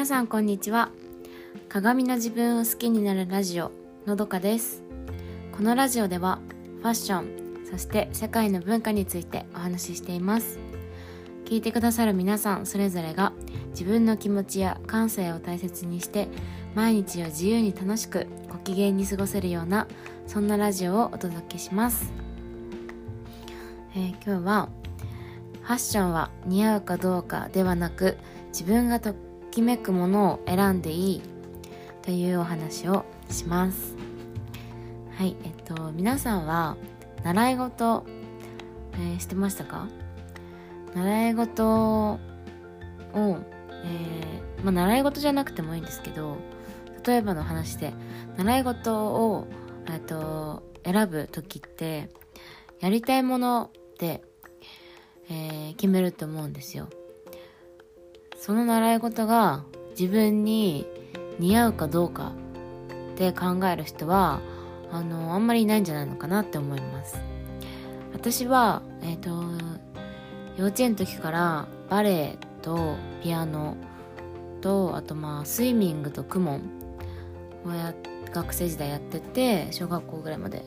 皆さんこんにちは。鏡の自分を好きになるラジオのどかです。このラジオではファッションそして世界の文化についてお話ししています。聞いてくださる皆さんそれぞれが自分の気持ちや感性を大切にして毎日を自由に楽しくご機嫌に過ごせるようなそんなラジオをお届けします、えー、今日はファッションは似合うかどうかではなく自分がときめくものを選んでいいというお話をします。はいえっと皆さんは習い事、えー、してましたか？習い事を、えー、まあ、習い事じゃなくてもいいんですけど例えばの話で習い事を、えっと、選ぶ時ってやりたいもので、えー、決めると思うんですよ。その習い事が自分に似合うかどうかって考える人はあのあんまりいないんじゃないのかなって思います。私はえっ、ー、と幼稚園の時からバレエとピアノとあとまあスイミングと公文をや学生時代やってて小学校ぐらいまで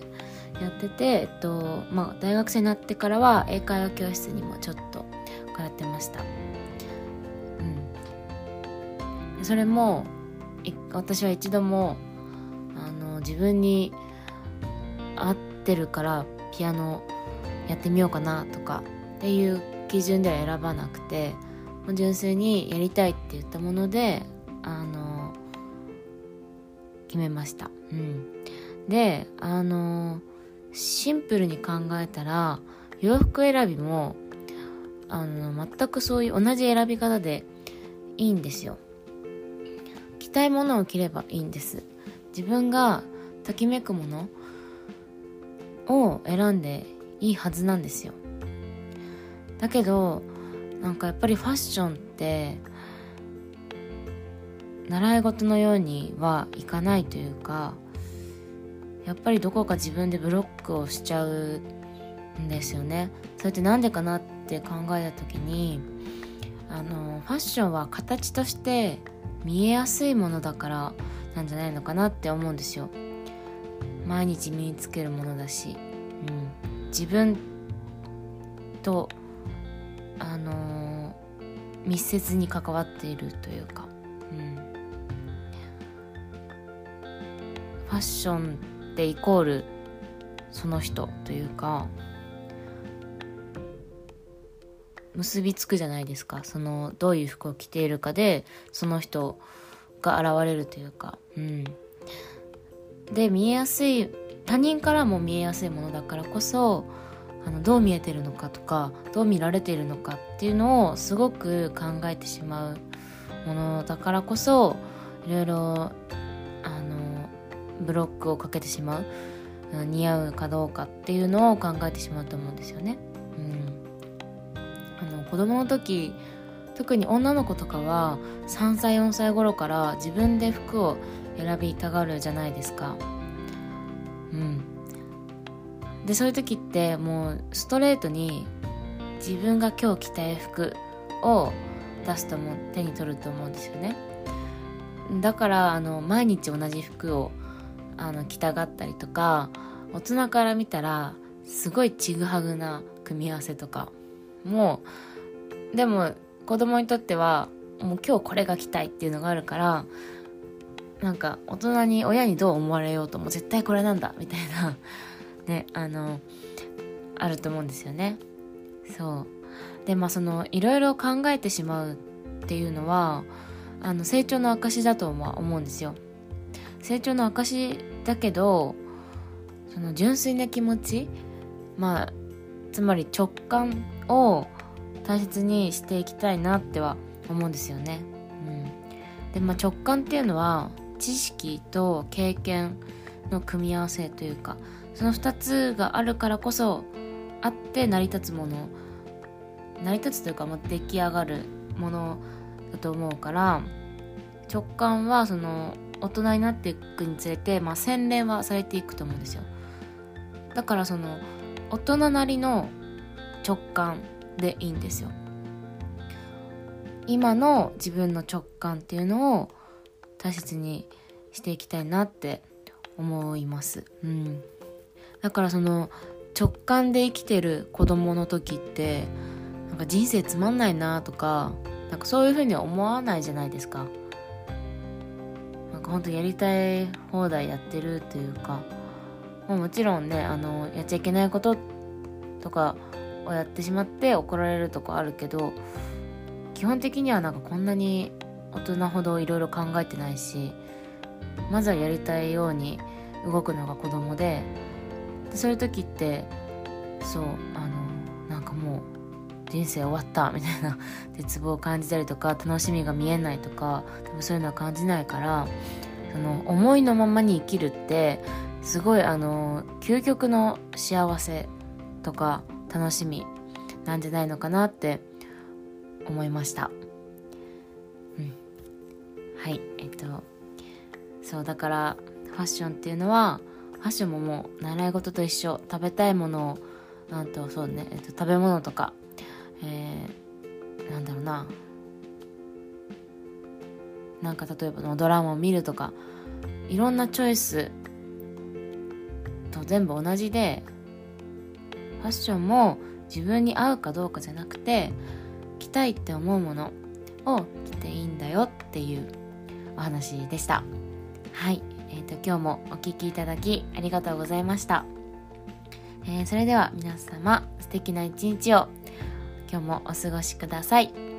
やってて、えっとまあ、大学生になってからは英会話教室にもちょっと通ってました。それも私は一度もあの自分に合ってるからピアノやってみようかなとかっていう基準では選ばなくて純粋にやりたいって言ったものであの決めました。うん、であのシンプルに考えたら洋服選びもあの全くそういう同じ選び方でいいんですよ。たいものを着ればいいんです。自分がときめくものを選んでいいはずなんですよ。だけどなんかやっぱりファッションって習い事のようにはいかないというかやっぱりどこか自分でブロックをしちゃうんですよね。それって何でかなって考えた時にあのファッションは形として見えやすいものだからなんじゃないのかなって思うんですよ。毎日身につけるものだし、うん、自分とあのー、密接に関わっているというか、うん、ファッションってイコールその人というか結びつくじゃないですか。そのどういう服を着ているかでその人が現れるというか。うん。で見えやすい他人からも見えやすいものだからこそあのどう見えてるのかとかどう見られているのかっていうのをすごく考えてしまうものだからこそいろいろあのブロックをかけてしまう似合うかどうかっていうのを考えてしまうと思うんですよね。子供の時特に女の子とかは3歳4歳頃から自分で服を選びたがるじゃないですか。うん。でそういう時ってもうストレートに自分が今日着たい服を出すとも手に取ると思うんですよね。だからあの毎日同じ服をあの着たがったりとか大人から見たらすごいちぐはぐな組み合わせとかもうでも子供にとってはもう今日これが着たいっていうのがあるからなんか大人に親にどう思われようとも絶対これなんだみたいな ねあのあると思うんですよね。そう。でまあそのいろいろ考えてしまうっていうのはあの成長の証だとは思うんですよ。成長の証だけどその純粋な気持ちまあつまり直感を大切にしていきたいなっては思うんですよね。うん、で、まあ、直感っていうのは知識と経験の組み合わせというかその2つがあるからこそあって成り立つもの成り立つというか、まあ、出来上がるものだと思うから直感はその大人になっていくにつれて、まあ、洗練はされていくと思うんですよだからその大人なりの直感でいいんですよ今の自分の直感っていうのを大切にしていきたいなって思います。うん、だからその直感で生きてる子供の時ってなんか人生つまんないなとかなんかそういうふうに思わないじゃないですか。なんか本当やりたい放題やってるというかももちろんねあのやっちゃいけないこととかをやってしまって怒られるとかあるけど基本的にはなんかこんなに大人ほどいろいろ考えてないしまずはやりたいように動くのが子供ででそういう時ってそうあのなんかもう人生終わったみたいな絶望を感じたりとか楽しみが見えないとか多分そういうのは感じないからその思いのままに生きるってすごいあの究極の幸せとか楽しみなんじゃないのかなって思いました。うん、はい。えっとそうだからファッションっていうのはファッションももう習い事と一緒。食べたいものをなんとそうね、えっと、食べ物とか、えー、なんだろうな。なんか例えばドラマを見るとかいろんなチョイスと全部同じでファッションも自分に合うかどうかじゃなくて着たいって思うものを着ていいんだよっていうお話でした。はい。えーと、今日もお聴きいただきありがとうございました、えー、それでは皆様素敵な一日を。今日もお過ごしください。